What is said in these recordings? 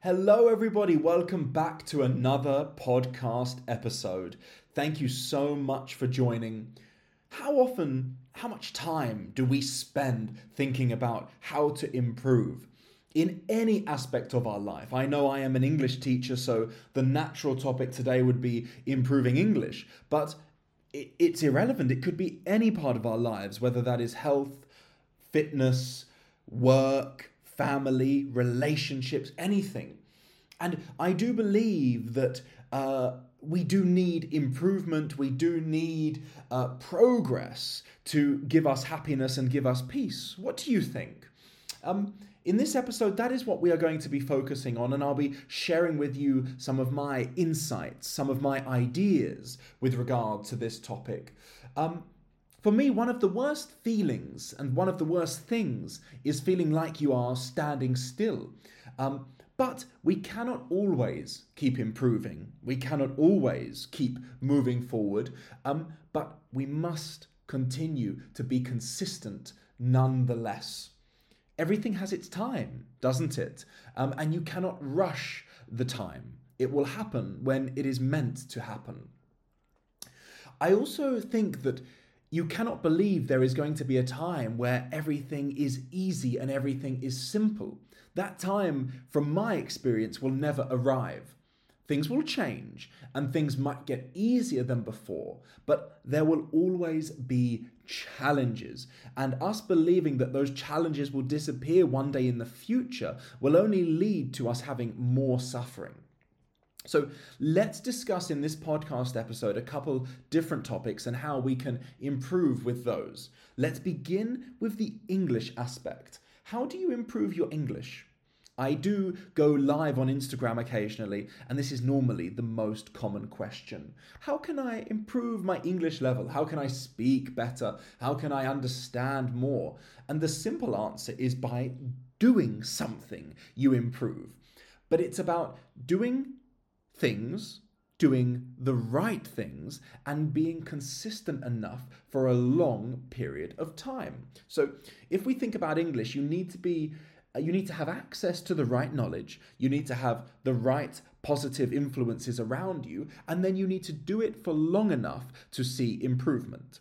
Hello, everybody. Welcome back to another podcast episode. Thank you so much for joining. How often, how much time do we spend thinking about how to improve? in any aspect of our life. I know I am an English teacher, so the natural topic today would be improving English, but it's irrelevant. It could be any part of our lives, whether that is health, fitness, work, family, relationships, anything. And I do believe that uh, we do need improvement, we do need uh, progress to give us happiness and give us peace. What do you think? Um, in this episode, that is what we are going to be focusing on, and I'll be sharing with you some of my insights, some of my ideas with regard to this topic. Um, for me, one of the worst feelings and one of the worst things is feeling like you are standing still. Um, but we cannot always keep improving. We cannot always keep moving forward. Um, but we must continue to be consistent nonetheless. Everything has its time, doesn't it? Um, and you cannot rush the time. It will happen when it is meant to happen. I also think that you cannot believe there is going to be a time where everything is easy and everything is simple. That time, from my experience, will never arrive. Things will change and things might get easier than before, but there will always be challenges. And us believing that those challenges will disappear one day in the future will only lead to us having more suffering. So let's discuss in this podcast episode a couple different topics and how we can improve with those. Let's begin with the English aspect. How do you improve your English? I do go live on Instagram occasionally, and this is normally the most common question. How can I improve my English level? How can I speak better? How can I understand more? And the simple answer is by doing something, you improve. But it's about doing things, doing the right things, and being consistent enough for a long period of time. So, if we think about English, you need to be uh, you need to have access to the right knowledge, you need to have the right positive influences around you, and then you need to do it for long enough to see improvement.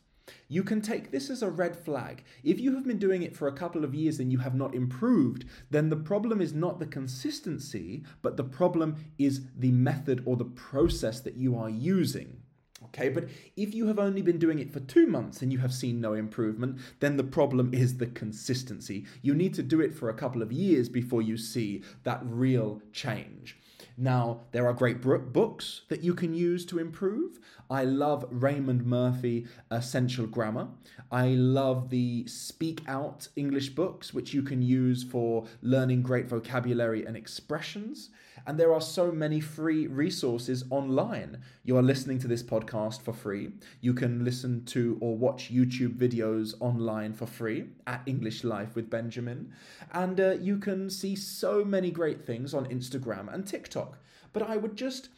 You can take this as a red flag. If you have been doing it for a couple of years and you have not improved, then the problem is not the consistency, but the problem is the method or the process that you are using. Okay, but if you have only been doing it for two months and you have seen no improvement, then the problem is the consistency. You need to do it for a couple of years before you see that real change. Now, there are great books that you can use to improve. I love Raymond Murphy Essential Grammar. I love the Speak Out English books, which you can use for learning great vocabulary and expressions. And there are so many free resources online. You are listening to this podcast for free. You can listen to or watch YouTube videos online for free at English Life with Benjamin. And uh, you can see so many great things on Instagram and TikTok. But I would just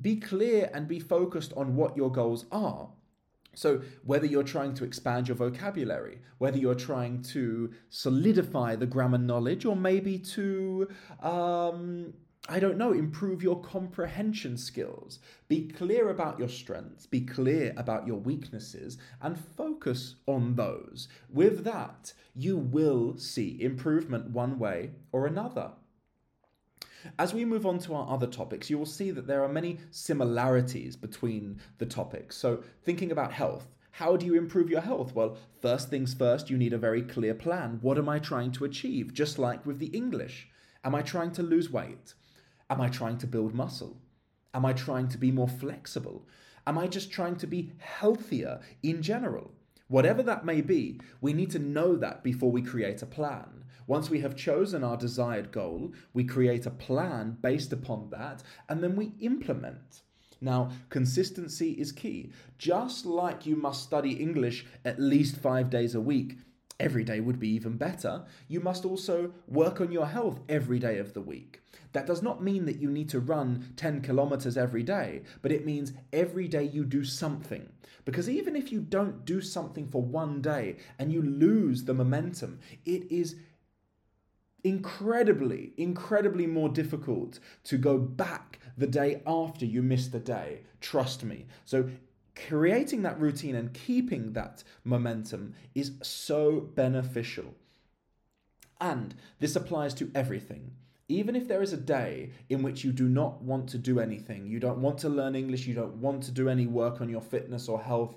be clear and be focused on what your goals are. So, whether you're trying to expand your vocabulary, whether you're trying to solidify the grammar knowledge, or maybe to um, I don't know, improve your comprehension skills. Be clear about your strengths, be clear about your weaknesses, and focus on those. With that, you will see improvement one way or another. As we move on to our other topics, you will see that there are many similarities between the topics. So, thinking about health, how do you improve your health? Well, first things first, you need a very clear plan. What am I trying to achieve? Just like with the English. Am I trying to lose weight? Am I trying to build muscle? Am I trying to be more flexible? Am I just trying to be healthier in general? Whatever that may be, we need to know that before we create a plan. Once we have chosen our desired goal, we create a plan based upon that and then we implement. Now, consistency is key. Just like you must study English at least five days a week, every day would be even better, you must also work on your health every day of the week. That does not mean that you need to run 10 kilometers every day, but it means every day you do something. Because even if you don't do something for one day and you lose the momentum, it is incredibly, incredibly more difficult to go back the day after you missed the day. Trust me. So, creating that routine and keeping that momentum is so beneficial. And this applies to everything. Even if there is a day in which you do not want to do anything, you don't want to learn English, you don't want to do any work on your fitness or health,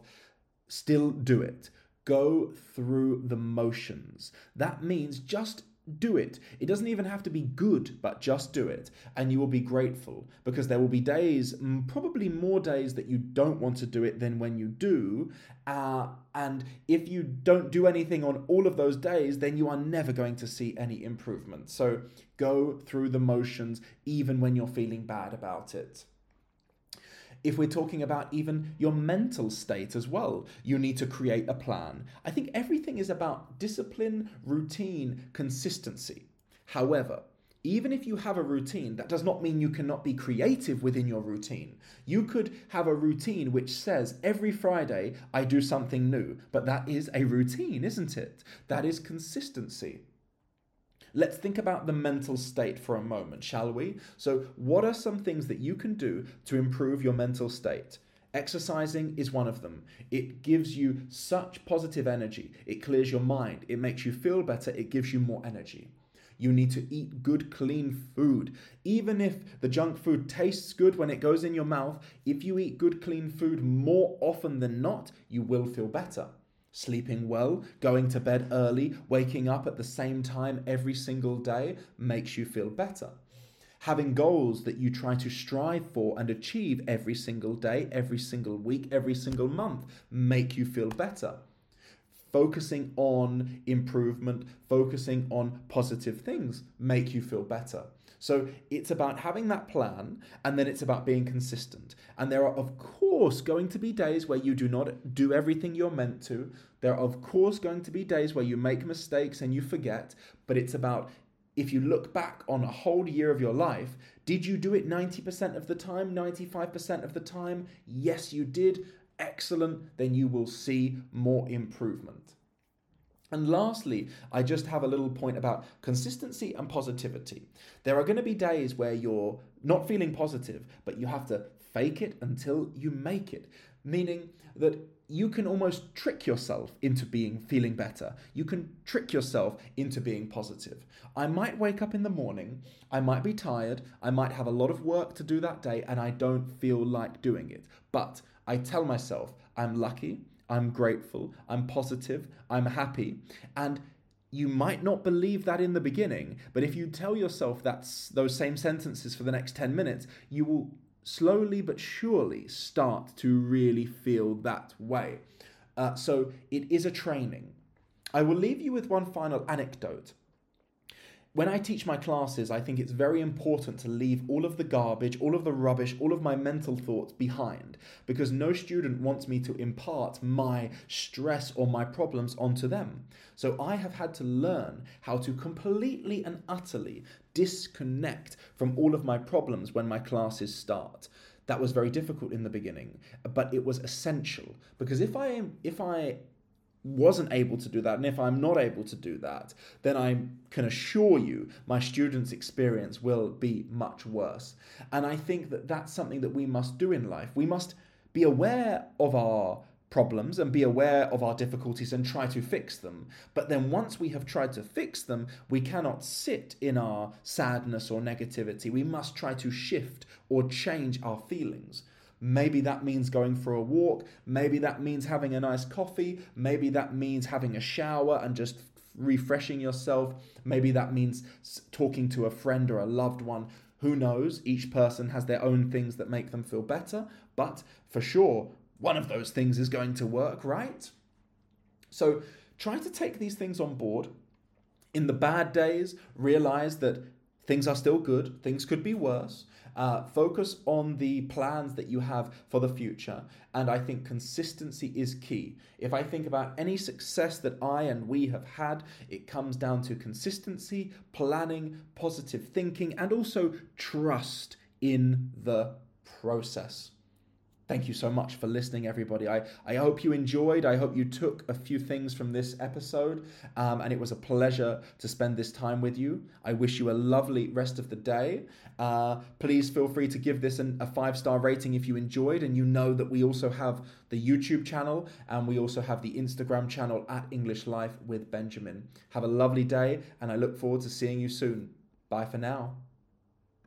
still do it. Go through the motions. That means just do it. It doesn't even have to be good, but just do it. And you will be grateful because there will be days, probably more days, that you don't want to do it than when you do. Uh, and if you don't do anything on all of those days, then you are never going to see any improvement. So go through the motions even when you're feeling bad about it if we're talking about even your mental state as well, you need to create a plan. I think everything is about discipline, routine, consistency. However, even if you have a routine, that does not mean you cannot be creative within your routine. You could have a routine which says every Friday I do something new, but that is a routine, isn't it? That is consistency. Let's think about the mental state for a moment, shall we? So, what are some things that you can do to improve your mental state? Exercising is one of them. It gives you such positive energy. It clears your mind. It makes you feel better. It gives you more energy. You need to eat good, clean food. Even if the junk food tastes good when it goes in your mouth, if you eat good, clean food more often than not, you will feel better. Sleeping well, going to bed early, waking up at the same time every single day makes you feel better. Having goals that you try to strive for and achieve every single day, every single week, every single month make you feel better. Focusing on improvement, focusing on positive things make you feel better. So it's about having that plan and then it's about being consistent. And there are, of course, going to be days where you do not do everything you're meant to. There are, of course, going to be days where you make mistakes and you forget, but it's about if you look back on a whole year of your life, did you do it 90% of the time, 95% of the time? Yes, you did. Excellent. Then you will see more improvement. And lastly, I just have a little point about consistency and positivity. There are going to be days where you're not feeling positive, but you have to fake it until you make it, meaning that you can almost trick yourself into being feeling better. You can trick yourself into being positive. I might wake up in the morning, I might be tired, I might have a lot of work to do that day, and I don't feel like doing it. But I tell myself, I'm lucky, I'm grateful, I'm positive, I'm happy. And you might not believe that in the beginning, but if you tell yourself that's those same sentences for the next 10 minutes, you will slowly but surely start to really feel that way. Uh, so it is a training. I will leave you with one final anecdote when I teach my classes, I think it's very important to leave all of the garbage, all of the rubbish, all of my mental thoughts behind because no student wants me to impart my stress or my problems onto them. So I have had to learn how to completely and utterly disconnect from all of my problems when my classes start. That was very difficult in the beginning, but it was essential because if I am if I wasn't able to do that, and if I'm not able to do that, then I can assure you my students' experience will be much worse. And I think that that's something that we must do in life. We must be aware of our problems and be aware of our difficulties and try to fix them. But then once we have tried to fix them, we cannot sit in our sadness or negativity. We must try to shift or change our feelings. Maybe that means going for a walk. Maybe that means having a nice coffee. Maybe that means having a shower and just refreshing yourself. Maybe that means talking to a friend or a loved one. Who knows? Each person has their own things that make them feel better. But for sure, one of those things is going to work, right? So try to take these things on board. In the bad days, realize that things are still good, things could be worse. Uh, focus on the plans that you have for the future. And I think consistency is key. If I think about any success that I and we have had, it comes down to consistency, planning, positive thinking, and also trust in the process. Thank you so much for listening, everybody. I, I hope you enjoyed. I hope you took a few things from this episode, um, and it was a pleasure to spend this time with you. I wish you a lovely rest of the day. Uh, please feel free to give this an, a five star rating if you enjoyed, and you know that we also have the YouTube channel and we also have the Instagram channel at English Life with Benjamin. Have a lovely day, and I look forward to seeing you soon. Bye for now.